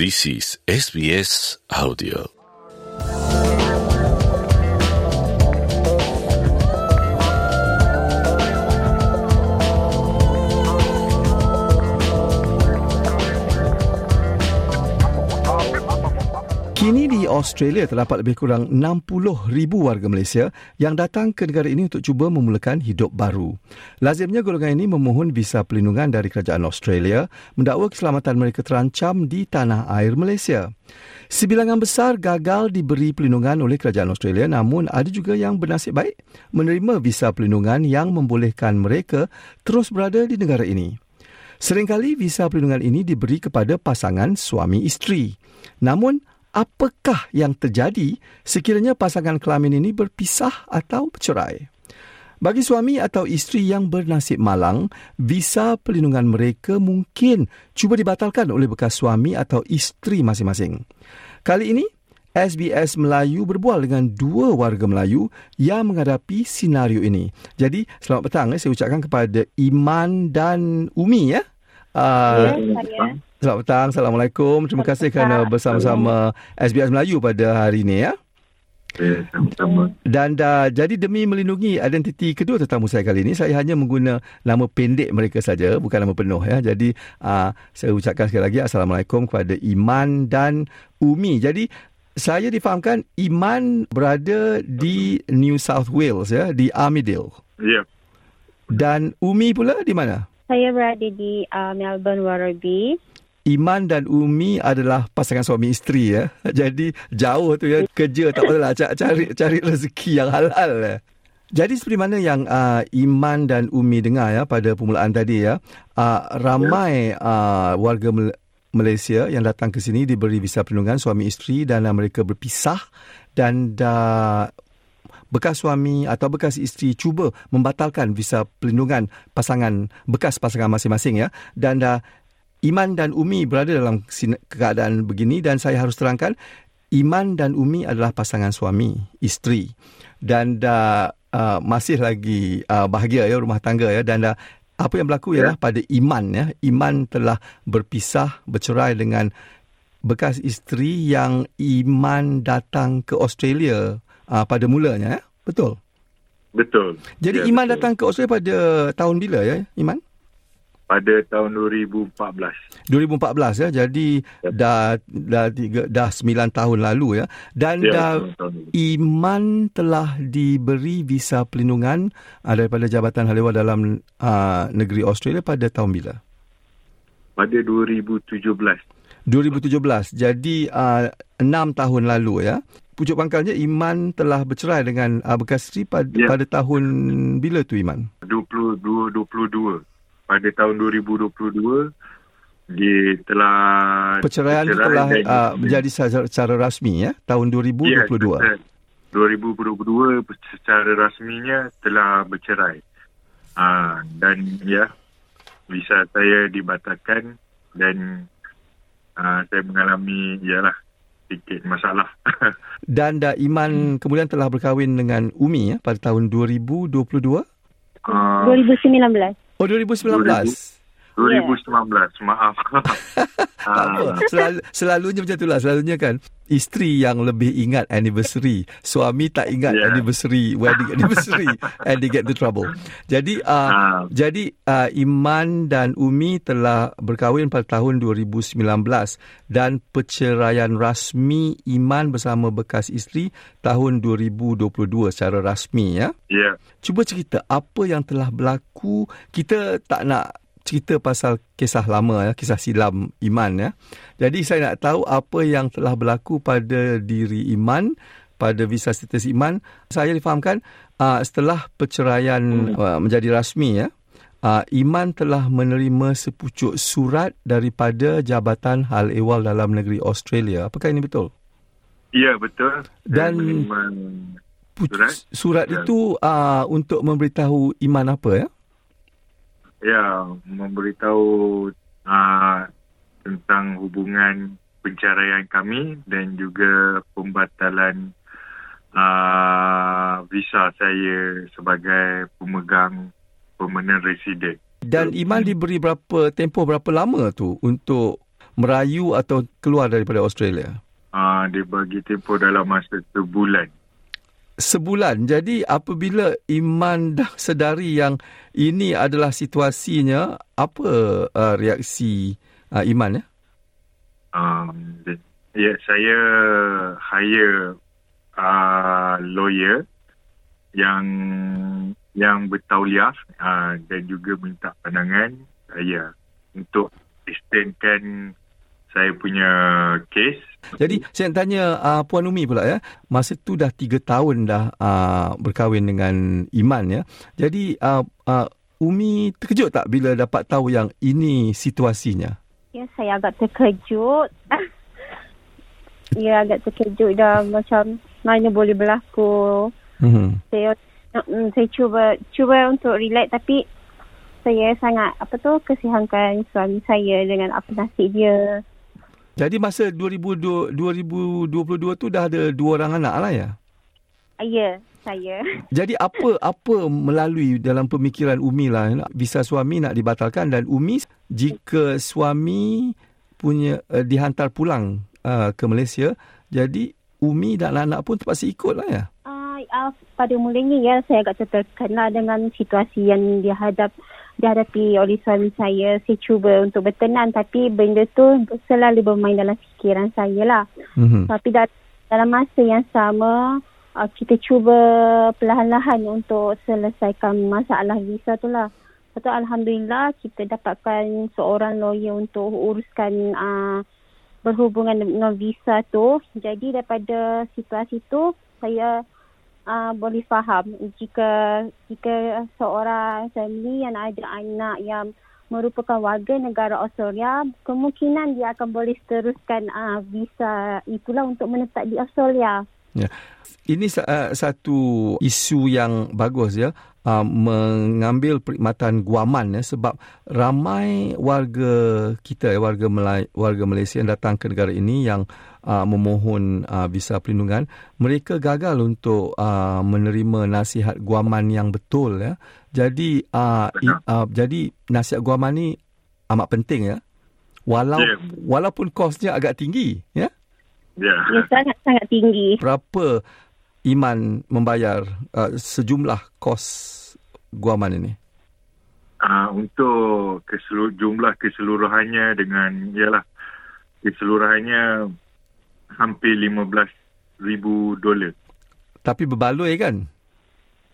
This is SBS Audio. Australia terdapat lebih kurang 60 ribu warga Malaysia yang datang ke negara ini untuk cuba memulakan hidup baru. Lazimnya golongan ini memohon visa pelindungan dari kerajaan Australia mendakwa keselamatan mereka terancam di tanah air Malaysia. Sebilangan besar gagal diberi pelindungan oleh kerajaan Australia namun ada juga yang bernasib baik menerima visa pelindungan yang membolehkan mereka terus berada di negara ini. Seringkali visa pelindungan ini diberi kepada pasangan suami isteri. Namun, apakah yang terjadi sekiranya pasangan kelamin ini berpisah atau bercerai? Bagi suami atau isteri yang bernasib malang, visa pelindungan mereka mungkin cuba dibatalkan oleh bekas suami atau isteri masing-masing. Kali ini, SBS Melayu berbual dengan dua warga Melayu yang menghadapi senario ini. Jadi, selamat petang. eh. Saya ucapkan kepada Iman dan Umi. Ya. Uh, Ya, Selamat petang. Assalamualaikum. Terima kasih kerana bersama-sama SBS Melayu pada hari ini. Ya. Ya, sama-sama. Dan uh, jadi demi melindungi identiti kedua tetamu saya kali ini, saya hanya mengguna nama pendek mereka saja, bukan nama penuh ya. Jadi uh, saya ucapkan sekali lagi Assalamualaikum kepada Iman dan Umi. Jadi saya difahamkan Iman berada di New South Wales ya, di Armidale. Ya, Dan Umi pula di mana? Saya berada di uh, Melbourne, Werribee. Iman dan Umi adalah pasangan suami isteri ya. Jadi jauh tu ya kerja tak apalah ca- cari cari rezeki yang halal ya. Jadi seperti mana yang uh, Iman dan Umi dengar ya pada permulaan tadi ya, uh, ramai uh, warga Mal- Malaysia yang datang ke sini diberi visa perlindungan suami isteri dan mereka berpisah dan uh, bekas suami atau bekas isteri cuba membatalkan visa pelindungan pasangan bekas pasangan masing-masing ya dan uh, Iman dan Umi berada dalam keadaan begini dan saya harus terangkan Iman dan Umi adalah pasangan suami isteri. Dan uh, uh, masih lagi uh, bahagia ya rumah tangga ya. Dan uh, apa yang berlaku ialah pada Iman ya Iman telah berpisah bercerai dengan bekas isteri yang Iman datang ke Australia uh, pada mulanya ya. Betul? Betul. jadi ya, Iman betul. datang ke Australia pada tahun bila ya Iman pada tahun 2014. 2014 ya jadi Ya. dah dah tiga dah 9 tahun lalu ya dan Ya, dah. Iman telah diberi visa pelindungan uh, daripada Jabatan Hal Ehwal dalam uh, negeri Australia pada tahun bila? pada 2017. 2017. Jadi uh, 6 tahun lalu ya. Pucuk pangkalnya Iman telah bercerai dengan uh, bekas isteri pada, Ya. pada tahun bila tu Iman? 22 22 pada tahun 2022 dia telah Perceraian itu bercerai telah dan- uh, menjadi secara, secara rasmi ya tahun 2022. Ya, betul. 2022 secara rasminya telah bercerai. Ah dan ya visa saya dibatalkan dan ah, saya mengalami ialah sedikit masalah. Dan dah Iman kemudian telah berkahwin dengan Umi ya pada tahun 2022. Ah, 2019. Oh 2019. 2019 maaf. Selalu, selalunya macam itulah. Selalunya kan isteri yang lebih ingat anniversary. Suami tak ingat Yeah. anniversary, wedding anniversary and they get into trouble. Jadi uh, Ah. jadi uh, Iman dan Umi telah berkahwin pada tahun 2019 dan perceraian rasmi Iman bersama bekas isteri tahun 2022 secara rasmi ya. ya. Cuba cerita apa yang telah berlaku. Kita tak nak cerita pasal kisah lama ya, kisah silam Iman ya. Jadi saya nak tahu apa yang telah berlaku pada diri Iman pada visa status Iman. Saya difahamkan uh, setelah perceraian uh, menjadi rasmi ya. Uh, Iman telah menerima sepucuk surat daripada Jabatan Hal Ehwal dalam negeri Australia. Apakah ini betul? Ya betul. Saya Dan- menerima Surat? surat Ya. itu uh, untuk memberitahu Iman apa ya? Ya memberitahu uh, tentang hubungan pencarian kami dan juga pembatalan uh, visa saya sebagai pemegang permanent resident. Dan Iman diberi berapa tempoh berapa lama tu untuk merayu atau keluar daripada Australia? Uh, dia bagi tempoh dalam masa sebulan. Sebulan. Jadi apabila Iman dah sedari yang ini adalah situasinya, apa uh, reaksi uh, Iman ya? Um, ya, saya hire uh, lawyer yang yang bertauliah uh, dan juga minta pandangan saya untuk extendkan saya punya case. Jadi saya nak tanya uh, Puan Umi pula ya. Masa tu dah tiga tahun dah uh, berkahwin dengan Iman ya. Jadi uh, uh, Umi terkejut tak bila dapat tahu yang ini situasinya? Ya, saya agak terkejut. ya, agak terkejut dah macam mana boleh berlaku. Mm-hmm. Saya mm, saya cuba cuba untuk relax tapi saya sangat apa tu kesihankan suami saya dengan apa nasib dia. Jadi masa 2020, 2022 tu dah ada dua orang anak lah ya? Ya, saya. Jadi apa apa melalui dalam pemikiran Umi lah visa suami nak dibatalkan dan Umi jika suami punya uh, dihantar pulang uh, ke Malaysia jadi Umi dan anak-anak pun terpaksa ikut lah ya? Uh, uh, pada mulanya ya saya agak tertekan lah dengan situasi yang dihadap dihadapi oleh suami saya. Saya cuba untuk bertenang tapi benda tu selalu bermain dalam fikiran saya lah. Mm-hmm. Tapi dalam masa yang sama, uh, kita cuba perlahan-lahan untuk selesaikan masalah visa tu lah. Betul Alhamdulillah kita dapatkan seorang lawyer untuk uruskan uh, berhubungan dengan visa tu. Jadi daripada situasi tu saya uh, boleh faham jika jika seorang family yang ada anak yang merupakan warga negara Australia, kemungkinan dia akan boleh teruskan uh, visa itulah untuk menetap di Australia. Ya. Ini uh, satu isu yang bagus ya uh, mengambil perkhidmatan guaman ya sebab ramai warga kita warga Malay, warga Malaysia yang datang ke negara ini yang uh, memohon uh, visa perlindungan mereka gagal untuk uh, menerima nasihat guaman yang betul ya. Jadi uh, i, uh, jadi nasihat guaman ni amat penting ya. Walau yeah. walaupun kosnya agak tinggi ya. Ya. Yeah. sangat-sangat tinggi. Berapa Iman membayar uh, sejumlah kos guaman ini? Uh, untuk keseluruh, jumlah keseluruhannya dengan ialah keseluruhannya hampir 15 ribu dolar. Tapi berbaloi kan?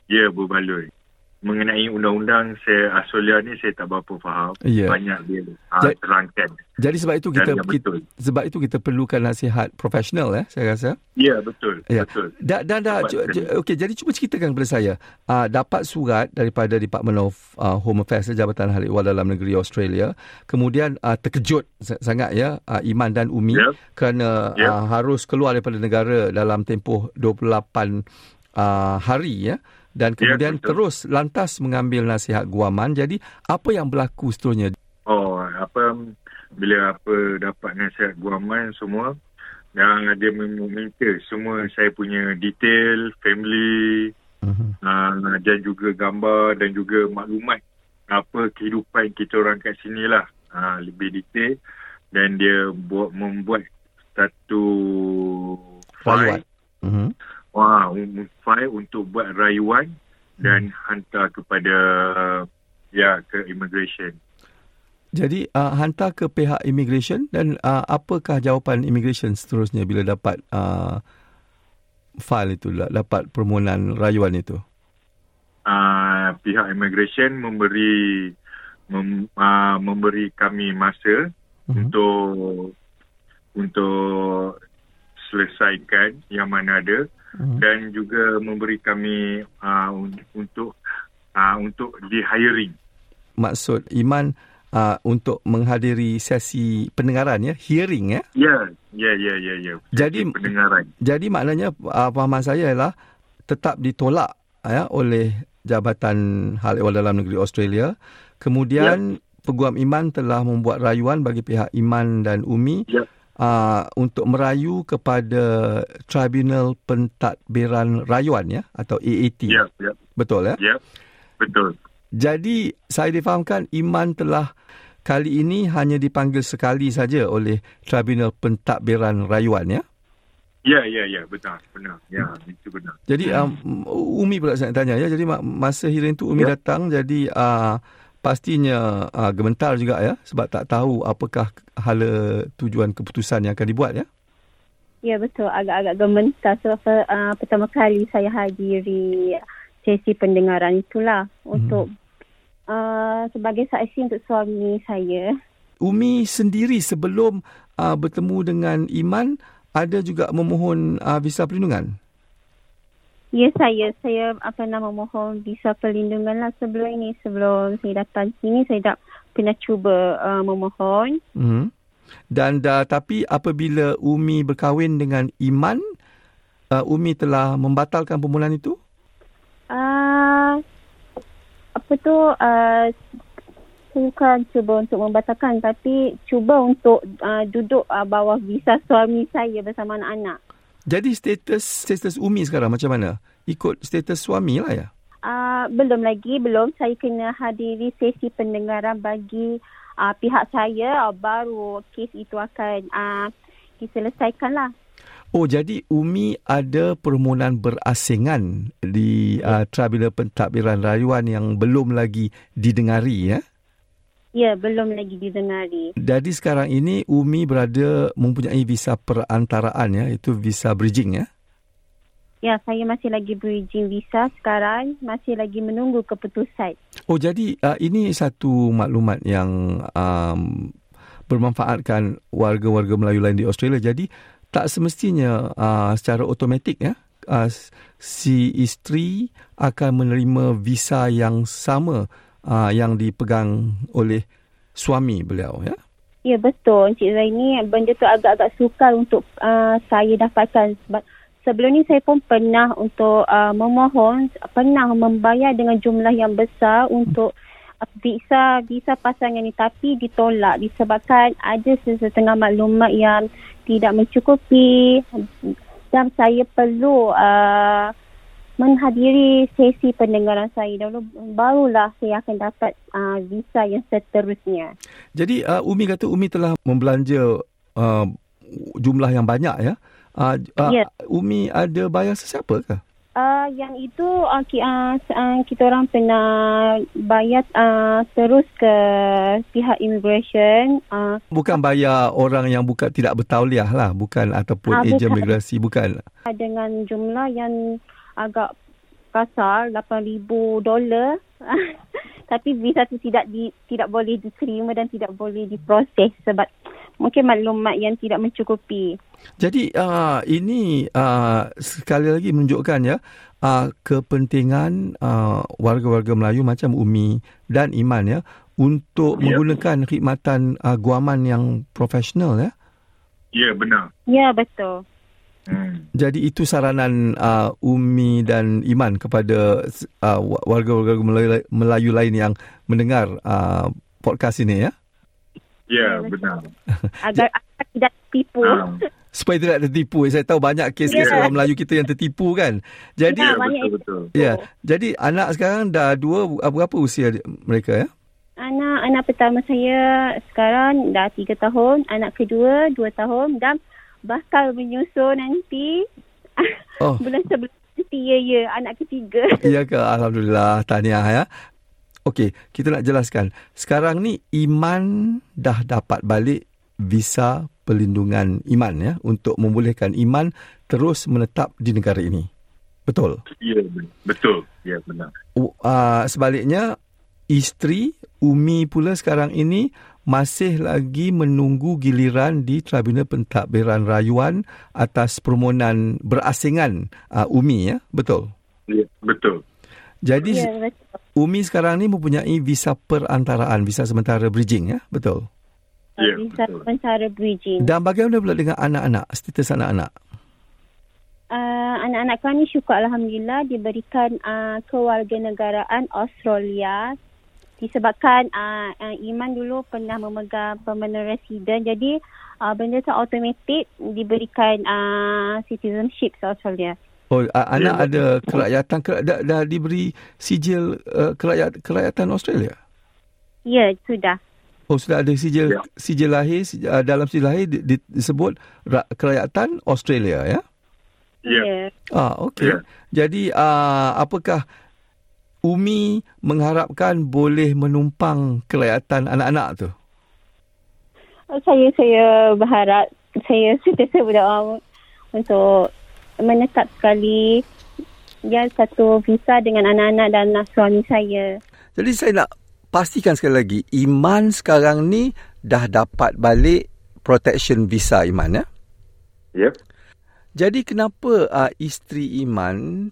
Ya, berbaloi mengenai undang-undang saya Australia ni saya tak berapa faham yeah. banyak dia uh, terangkan jadi sebab itu kita, kita sebab itu kita perlukan nasihat profesional eh saya rasa ya yeah, betul yeah. betul dan dan da, okey jadi cuba ceritakan kepada saya uh, dapat surat daripada Department of uh, Home Affairs Jabatan Hal Ehwal Dalam Negeri Australia kemudian uh, terkejut sangat ya uh, Iman dan Umi yeah. kerana yeah. Uh, harus keluar daripada negara dalam tempoh 28 uh, hari ya dan ya, kemudian ya, terus lantas mengambil nasihat guaman. Jadi apa yang berlaku seterusnya? Oh, apa bila apa dapat nasihat guaman semua dan dia meminta semua saya punya detail family uh-huh. uh, dan juga gambar dan juga maklumat apa kehidupan kita orang kat sini lah uh, lebih detail dan dia buat membuat satu file uh-huh. Wah, file untuk buat rayuan dan hmm. hantar kepada ya ke immigration. Jadi uh, hantar ke pihak immigration dan uh, apakah jawapan immigration seterusnya bila dapat uh, file itu dapat permohonan rayuan itu? Uh, pihak immigration memberi mem, uh, memberi kami masa uh-huh. untuk untuk selesaikan yang mana ada hmm. dan juga memberi kami uh, untuk uh, untuk di hiring. Maksud Iman uh, untuk menghadiri sesi pendengaran ya, hearing ya? Ya, ya, ya, ya, ya. Jadi pendengaran. Jadi maknanya uh, pahaman saya ialah tetap ditolak ya oleh Jabatan Hal Ehwal Dalam Negeri Australia. Kemudian ya. Peguam Iman telah membuat rayuan bagi pihak Iman dan Umi ya uh, untuk merayu kepada Tribunal Pentadbiran Rayuan ya atau AAT. Ya, ya. Betul ya? Ya. Betul. Jadi saya difahamkan Iman telah kali ini hanya dipanggil sekali saja oleh Tribunal Pentadbiran Rayuan ya. Ya, ya, ya, benar, benar. Ya, itu benar. Jadi um, Umi pula saya tanya ya. Jadi masa hearing tu Umi ya. datang jadi uh, pastinya uh, gementar juga ya sebab tak tahu apakah hala tujuan keputusan yang akan dibuat ya. Ya betul agak-agak gementar sebab uh, pertama kali saya hadiri sesi pendengaran itulah hmm. untuk uh, sebagai saksi untuk suami saya. Umi sendiri sebelum uh, bertemu dengan Iman ada juga memohon uh, visa perlindungan? Ya saya, saya pernah memohon visa perlindungan lah sebelum ini. Sebelum saya datang sini, saya dah pernah cuba uh, memohon. Hmm. Dan uh, tapi apabila Umi berkahwin dengan Iman, uh, Umi telah membatalkan permohonan itu? Uh, apa tu, uh, saya bukan cuba untuk membatalkan tapi cuba untuk uh, duduk uh, bawah visa suami saya bersama anak-anak. Jadi status status Umi sekarang macam mana? Ikut status suami lah ya? Uh, belum lagi, belum. Saya kena hadiri sesi pendengaran bagi uh, pihak saya. Uh, baru kes itu akan uh, diselesaikan lah. Oh, jadi Umi ada permohonan berasingan di uh, Tribunal Pentadbiran Rayuan yang belum lagi didengari ya? Ya, belum lagi didengari. Jadi sekarang ini Umi berada mempunyai visa perantaraan ya, itu visa bridging ya? Ya, saya masih lagi bridging visa sekarang, masih lagi menunggu keputusan. Oh, jadi uh, ini satu maklumat yang um, bermanfaatkan warga-warga Melayu lain di Australia. Jadi tak semestinya uh, secara automatik ya, uh, si isteri akan menerima visa yang sama uh, yang dipegang oleh suami beliau ya? Ya betul. Encik Zaini benda tu agak-agak sukar untuk uh, saya dapatkan. Sebab sebelum ni saya pun pernah untuk uh, memohon pernah membayar dengan jumlah yang besar untuk visa visa pasangan ni. Tapi ditolak disebabkan ada sesetengah maklumat yang tidak mencukupi. Dan saya perlu uh, menghadiri sesi pendengaran saya dahulu barulah saya akan dapat uh, visa yang seterusnya. Jadi uh, Umi kata Umi telah membelanja uh, jumlah yang banyak ya. Uh, uh, yeah. Umi ada bayar sesiapa ke? Uh, yang itu uh, ki, uh, uh, kita orang pernah bayar uh, terus ke pihak immigration. Uh, bukan bayar orang yang bukan tidak bertauliah lah, bukan ataupun uh, ejen migrasi, bukan. Dengan jumlah yang agak kasar 8000 dolar tapi visa tu tidak di, tidak boleh diterima dan tidak boleh diproses sebab mungkin maklumat yang tidak mencukupi. Jadi uh, ini uh, sekali lagi menunjukkan ya uh, kepentingan uh, warga-warga Melayu macam Umi dan Iman ya untuk ya. menggunakan khidmatan uh, guaman yang profesional ya. Ya benar. Ya betul. Hmm. Jadi itu saranan uh, Umi dan Iman kepada uh, warga-warga Melayu, Melayu lain yang mendengar uh, podcast ini ya? Ya, benar. Agar tidak tertipu. Um. Supaya tidak tertipu. Saya tahu banyak kes-kes yeah. orang Melayu kita yang tertipu kan. Jadi ya, betul-betul. Ya, jadi anak sekarang dah dua, berapa usia mereka ya? Anak anak pertama saya sekarang dah tiga tahun. Anak kedua dua tahun. Dan bakal menyusul nanti oh. bulan sebelum nanti ya ya anak ketiga. Ya ke alhamdulillah tahniah ya. Okey, kita nak jelaskan. Sekarang ni Iman dah dapat balik visa perlindungan Iman ya untuk membolehkan Iman terus menetap di negara ini. Betul? Ya, betul. Ya, benar. Uh, sebaliknya isteri Umi pula sekarang ini masih lagi menunggu giliran di Tribunal Pentadbiran Rayuan atas permohonan berasingan uh, Umi ya? Betul? Ya betul. Jadi ya, betul. Umi sekarang ni mempunyai visa perantaraan visa sementara bridging ya? Betul? Ya visa betul. sementara bridging. Dan bagaimana pula dengan anak-anak status anak-anak? Uh, anak-anak kami syukur Alhamdulillah diberikan uh, kewarganegaraan Australia disebabkan uh, uh, Iman dulu pernah memegang permanent resident jadi uh, benda tu automatik diberikan uh, citizenship Australia. Oh uh, anak yeah. ada kerakyatan dah, dah diberi sijil uh, kerakyat, kerakyatan Australia? Ya, yeah, sudah. Oh sudah ada sijil Ya. sijil lahir sijil, uh, dalam sijil lahir di, di, disebut ra, kerajaan Australia ya. Ya. Yeah. Ah okey. Ya. Jadi uh, apakah Umi mengharapkan boleh menumpang kerajaan anak-anak tu? Saya saya berharap saya sentiasa berdoa untuk menetap sekali dia satu visa dengan anak-anak dan anak suami saya. Jadi saya nak pastikan sekali lagi Iman sekarang ni dah dapat balik protection visa Iman ya. Yep. Jadi kenapa uh, isteri Iman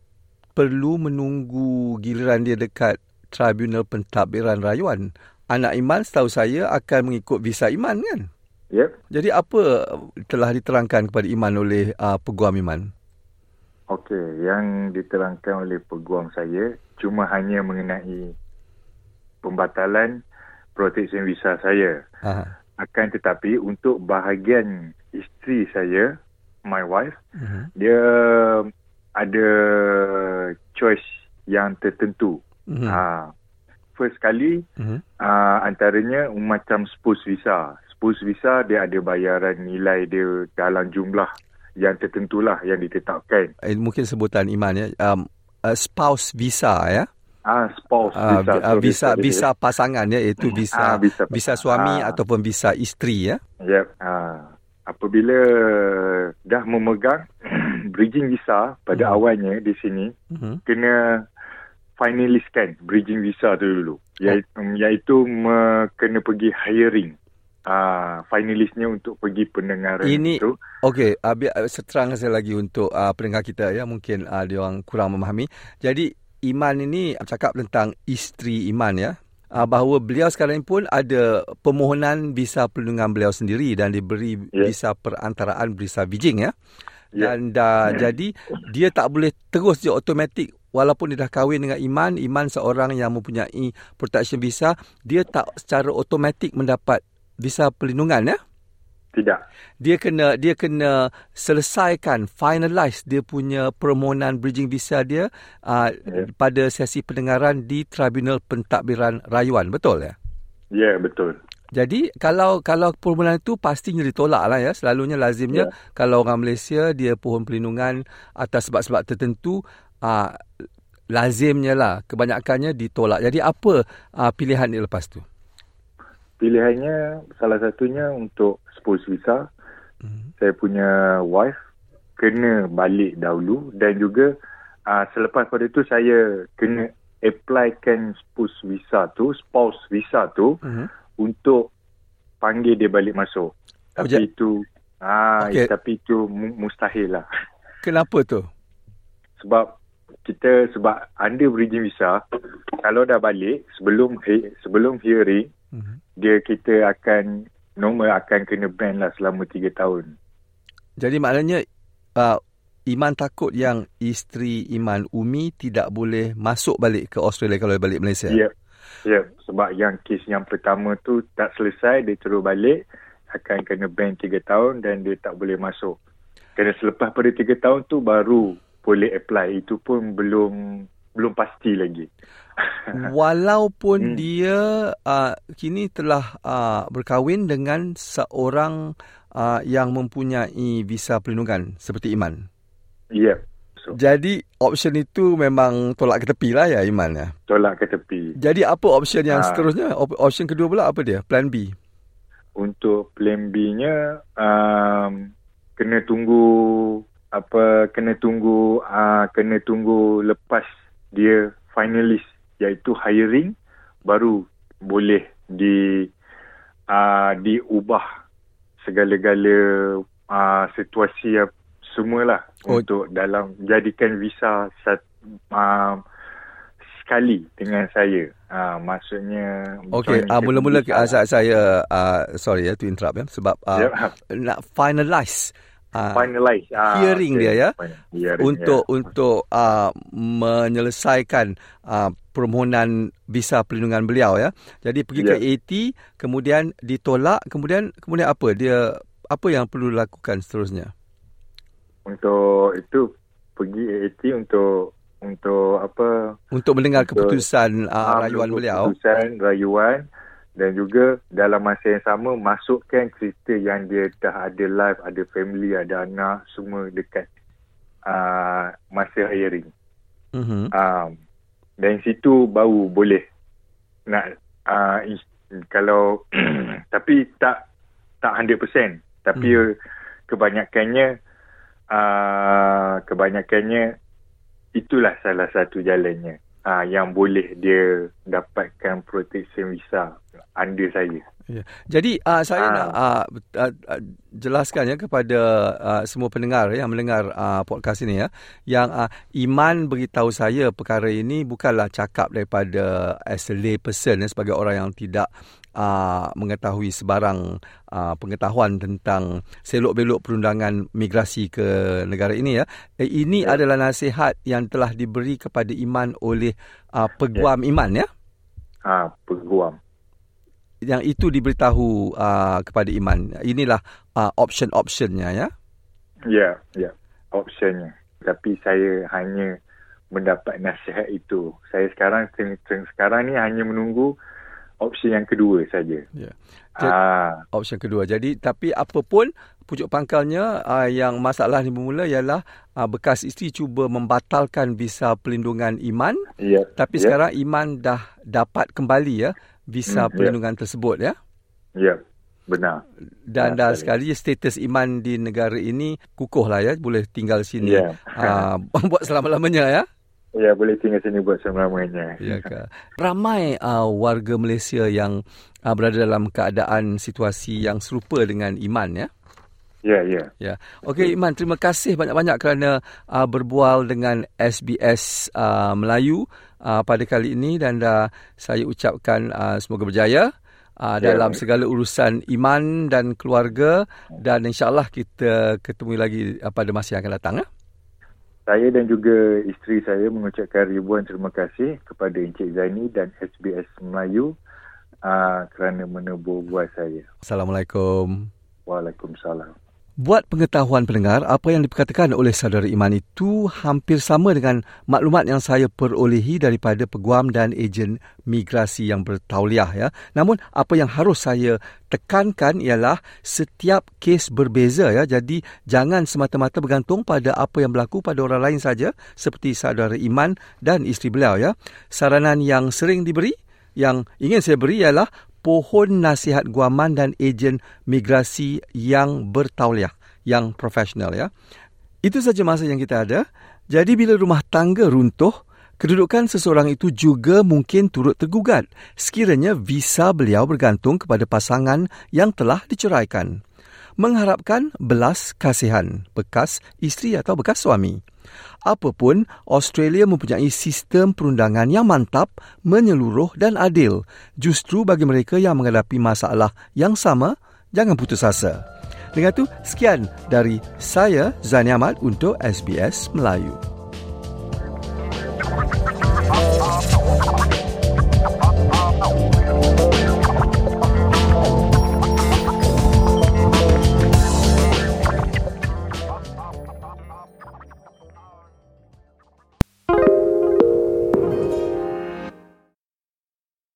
perlu menunggu giliran dia dekat Tribunal Pentadbiran Rayuan? Anak Iman setahu saya akan mengikut visa Iman kan? Yep. Jadi apa telah diterangkan kepada Iman oleh uh, peguam Iman? Okey, yang diterangkan oleh peguam saya cuma hanya mengenai pembatalan protection visa saya. Aha. Akan tetapi untuk bahagian isteri saya, my wife, Uh-huh. dia ada choice yang tertentu. Uh-huh. Ha, first kali Uh-huh. uh, antaranya macam spouse visa. Spouse visa dia ada bayaran nilai dia dalam jumlah yang tertentulah yang ditetapkan. Eh, mungkin sebutan Iman ya. Um, uh, spouse visa ya. Ah, spouse visa. uh, visa sorry. visa pasangan ya iaitu visa Ah, visa visa suami Ah. ataupun visa isteri ya. Yep. Ah, apabila dah memegang bridging visa pada Hmm. awalnya di sini, Uh-huh. kena finalistkan bridging visa tu dulu. Iaitu, iaitu me, kena pergi hiring. Ah, finalistnya untuk pergi pendengaran Ini- itu. Okey, uh, biar uh, seterangkan saya lagi untuk uh, pendengar kita ya, mungkin uh, dia orang kurang memahami. Jadi Iman ini cakap tentang isteri Iman ya. Uh, bahawa beliau sekarang ini pun ada permohonan visa perlindungan beliau sendiri dan diberi Ya. visa perantaraan visa bridging ya. Ya. Dan dah jadi dia tak boleh terus dia automatik walaupun dia dah kahwin dengan Iman, Iman seorang yang mempunyai protection visa, dia tak secara automatik mendapat visa perlindungan ya Tidak. dia kena dia kena selesaikan finalize dia punya permohonan bridging visa dia uh, Ya. pada sesi pendengaran di Tribunal Pentadbiran Rayuan betul ya Ya, betul. jadi kalau kalau permohonan itu pastinya ditolak lah ya selalunya lazimnya Ya. kalau orang Malaysia dia pohon perlindungan atas sebab-sebab tertentu uh, lazimnya lah kebanyakannya ditolak jadi apa uh, pilihan dia lepas tu Pilihannya salah satunya untuk spouse visa. Mhm. Saya punya wife kena balik dahulu dan juga uh, selepas pada itu saya kena applykan spouse visa tu, spouse visa tu uh-huh. untuk panggil dia balik masuk. Tapi ja- itu ah Okey. tapi itu mu- mustahil lah. kenapa tu Sebab kita sebab under bridging visa kalau dah balik sebelum sebelum hearing uh-huh. dia kita akan normal akan kena ban lah selama 3 tahun. Jadi maknanya uh, Iman takut yang isteri Iman Umi tidak boleh masuk balik ke Australia kalau balik Malaysia. Ya. Ya, sebab yang kes yang pertama tu tak selesai dia terus balik akan kena ban 3 tahun dan dia tak boleh masuk. Kena selepas pada 3 tahun tu baru boleh apply. Itu pun belum belum pasti lagi. Walaupun Hmm. dia uh, kini telah uh, berkahwin dengan seorang uh, yang mempunyai visa perlindungan seperti Iman. Ya. So, Jadi option itu memang tolak ke tepi lah ya Iman ya. tolak ke tepi. Jadi apa option yang Ah. seterusnya? Op- option kedua pula apa dia? Plan B. Untuk plan B-nya um, kena tunggu apa kena tunggu uh, kena tunggu lepas dia finalist iaitu hiring baru boleh di uh, diubah segala-gala uh, situasi yang semualah Oh. untuk dalam jadikan visa sat, uh, sekali dengan saya. Uh, maksudnya Okey, uh, mula-mula uh, saya, saya uh, sorry ya to interrupt ya sebab uh, Ya, nak finalize uh, finalize ah, hearing okey. dia, ya? Hearing, untuk ya. untuk uh, menyelesaikan uh, permohonan visa perlindungan beliau ya. Jadi pergi ke Ya. AT kemudian ditolak kemudian kemudian apa dia apa yang perlu dilakukan seterusnya? untuk itu pergi AAT untuk untuk apa Untuk mendengar Untuk- keputusan uh, rayuan beliau. keputusan rayuan dan juga dalam masa yang sama masukkan cerita yang dia dah ada live, ada family, ada anak semua dekat uh, masa hiring. Mm-hmm. Um, dan situ baru boleh nak uh, kalau tapi tak tak 100% tapi mm. kebanyakannya uh, kebanyakannya itulah salah satu jalannya uh, yang boleh dia dapatkan protection visa under saya. Ya. Jadi uh, saya ha. nak uh, uh, uh, jelaskan ya kepada uh, semua pendengar yang mendengar uh, podcast ini ya yang uh, Iman beritahu saya perkara ini bukanlah cakap daripada as a lay person ya, sebagai orang yang tidak uh, mengetahui sebarang uh, pengetahuan tentang selok-belok perundangan migrasi ke negara ini ya. Eh, ini ya. adalah nasihat yang telah diberi kepada Iman oleh uh, peguam ya. Iman ya. Ah, ha, peguam yang itu diberitahu uh, kepada Iman. Inilah uh, option-optionnya ya. Ya, ya. Optionnya. Tapi saya hanya mendapat nasihat itu. Saya sekarang sekarang ni hanya menunggu opsi yang kedua saja. Ya. Ah. Opsi kedua. Jadi tapi apapun pucuk pangkalnya uh, yang masalah ni bermula ialah uh, bekas isteri cuba membatalkan visa pelindungan Iman. Ya. Tapi ya. sekarang Iman dah dapat kembali ya visa hmm, ya. perlindungan yeah. tersebut ya. Ya. Yeah. Benar. Dan dah sekali status iman di negara ini kukuh lah ya. Boleh tinggal sini yeah. uh, buat selama-lamanya ya. Ya, boleh tinggal sini buat selama-lamanya. Ya, ke? Ramai uh, warga Malaysia yang uh, berada dalam keadaan situasi yang serupa dengan Iman ya. Ya, ya. Ya. Okey Iman, terima kasih banyak-banyak kerana uh, berbual dengan SBS uh, Melayu uh, pada kali ini dan uh, saya ucapkan uh, semoga berjaya uh, ya. dalam segala urusan iman dan keluarga dan insyaallah kita ketemu lagi uh, pada masa yang akan datang ya. Saya dan juga isteri saya mengucapkan ribuan terima kasih kepada Encik Zaini dan SBS Melayu uh, kerana menebur buat saya. Assalamualaikum. Waalaikumsalam. Buat pengetahuan pendengar, apa yang diperkatakan oleh saudara Iman itu hampir sama dengan maklumat yang saya perolehi daripada peguam dan ejen migrasi yang bertauliah. Ya. Namun, apa yang harus saya tekankan ialah setiap kes berbeza. ya. Jadi, jangan semata-mata bergantung pada apa yang berlaku pada orang lain saja seperti saudara Iman dan isteri beliau. ya. Saranan yang sering diberi, yang ingin saya beri ialah pohon nasihat guaman dan ejen migrasi yang bertauliah, yang profesional ya. Itu saja masa yang kita ada. Jadi bila rumah tangga runtuh, kedudukan seseorang itu juga mungkin turut tergugat sekiranya visa beliau bergantung kepada pasangan yang telah diceraikan. Mengharapkan belas kasihan bekas isteri atau bekas suami. Apapun, Australia mempunyai sistem perundangan yang mantap, menyeluruh dan adil. Justru bagi mereka yang menghadapi masalah yang sama, jangan putus asa. Dengan itu, sekian dari saya Zani Ahmad untuk SBS Melayu.